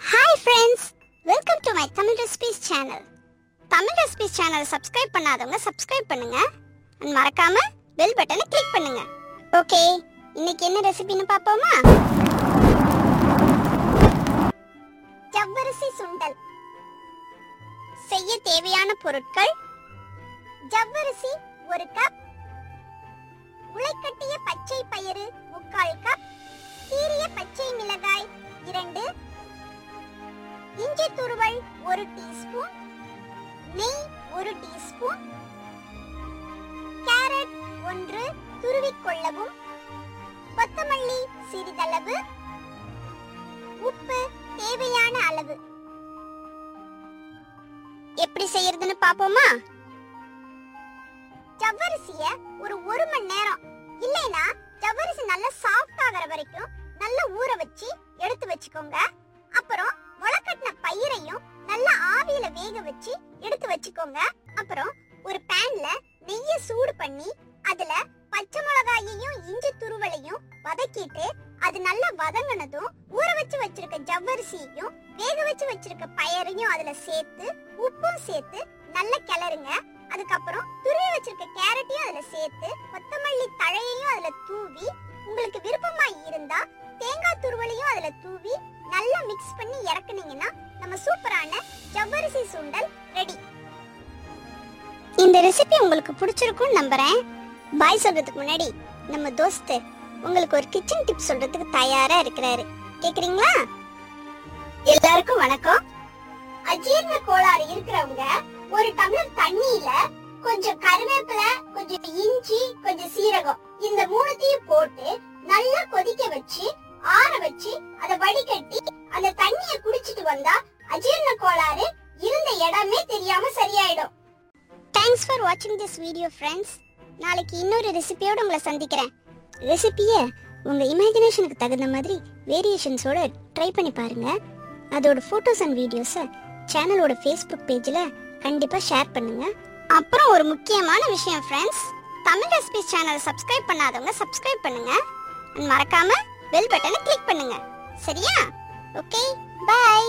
Hi friends welcome to my Tamil recipes channel Tamil recipes channel subscribe பண்ணாதவங்க subscribe பண்ணுங்க. And மறக்காம bell பட்டனை click பண்ணுங்க. Okay இன்னைக்கு என்ன ரெசிபின்னு பார்ப்போமா? ஜவ்வரிசி சுண்டல். செய்ய தேவையான பொருட்கள். ஜவ்வரிசி ஒரு கப் உலைக்கட்டிய பச்சை பயிறு முக்கால் கப் கீரிய பச்சை மிளகாய் இஞ்சி துருவல் ஒரு டீஸ்பூன் நெய் ஒரு டீஸ்பூன் கேரட் ஒன்று துருவிக்கொள்ளவும் கொத்தமல்லி சிறிதளவு உப்பு தேவையான அளவு. எப்படி செய்யறதுன்னு பாப்போமா? ஜவ்வரிசிய ஒரு ஒரு மணி நேரம் இல்லைனா ஜவ்வரிசி நல்லா சாஃப்ட் ஆகிற வரைக்கும் நல்லா ஊற வச்சு எடுத்து வச்சுக்கோங்க. வேக வச்சு எடுத்து வச்சுக்கோங்க. அப்புறம் ஒரு பேன்ல நெய்ய சூடு பண்ணி அதுல பச்சை மிளகாயையும் இஞ்சி துருவலையும் வதக்கிட்டு அது நல்லா வதங்கினதும் ஊற வச்சு வச்சிருக்க ஜவ்வரிசியையும் வேக வச்சு வச்சிருக்க பயரையும் அதுல சேர்த்து உப்பும் சேர்த்து நல்லா கிளறுங்க. அதுக்கப்புறம் துருவி வச்சிருக்க கேரட்டையும் அதுல சேர்த்து கொத்தமல்லி தழையையும் அதுல தூவி உங்களுக்கு விருப்பமா இருந்தா தேங்காய் துருவலையும் அதுல தூவி நல்லா மிக்ஸ் பண்ணி இறக்குனீங்கன்னா இந்த ரெசிபி உங்களுக்கு பிடிச்சிருக்கும்னு நம்புறேன். பாய் சொல்றதுக்கு முன்னாடி நம்ம தோஸ்து உங்களுக்கு ஒரு கிச்சன் டிப் சொல்றதுக்கு தயாரா இருக்கிறாரு. கேக்குறீங்களா? எல்லாருக்கும் வணக்கம். அஜீர்ண கோளாறு இருக்கிறவங்க ஒரு டம்ளர் தண்ணியில கொஞ்சம் கருவேப்பிலை கொஞ்சம் இஞ்சி கொஞ்சம் சீரகம் இந்த மூணுத்தையும் போட்டு நல்லா கொதிக்க வச்சு ஆற வச்சு அதை வடிகட்டி அந்த தண்ணிய குடிச்சிட்டு வந்தா அஜீரண கோளாறு இருந்த இடமே தெரியாம சரியாயிடும். தேங்க்ஸ் ஃபார் வாட்சிங் திஸ் வீடியோ ஃப்ரெண்ட்ஸ் நாளைக்கு இன்னொரு ரெசிபியோட உங்களை சந்திக்கிறேன். ரெசிபியை உங்கள் இமேஜினேஷனுக்கு தகுந்த மாதிரி வேரியேஷன்ஸோட ட்ரை பண்ணி பாருங்க. அதோட ஃபோட்டோஸ் அண்ட் வீடியோஸை சேனலோட ஃபேஸ்புக் பேஜில் கண்டிப்பாக ஷேர் பண்ணுங்க. அப்புறம் ஒரு முக்கியமான விஷயம் ஃப்ரெண்ட்ஸ் தமிழ் ரெசிபிஸ் சேனலை சப்ஸ்கிரைப் பண்ணாதவங்க சப்ஸ்கிரைப் பண்ணுங்க. and மறக்காம பெல் பட்டனை கிளிக் பண்ணுங்க. சரியா? Okay bye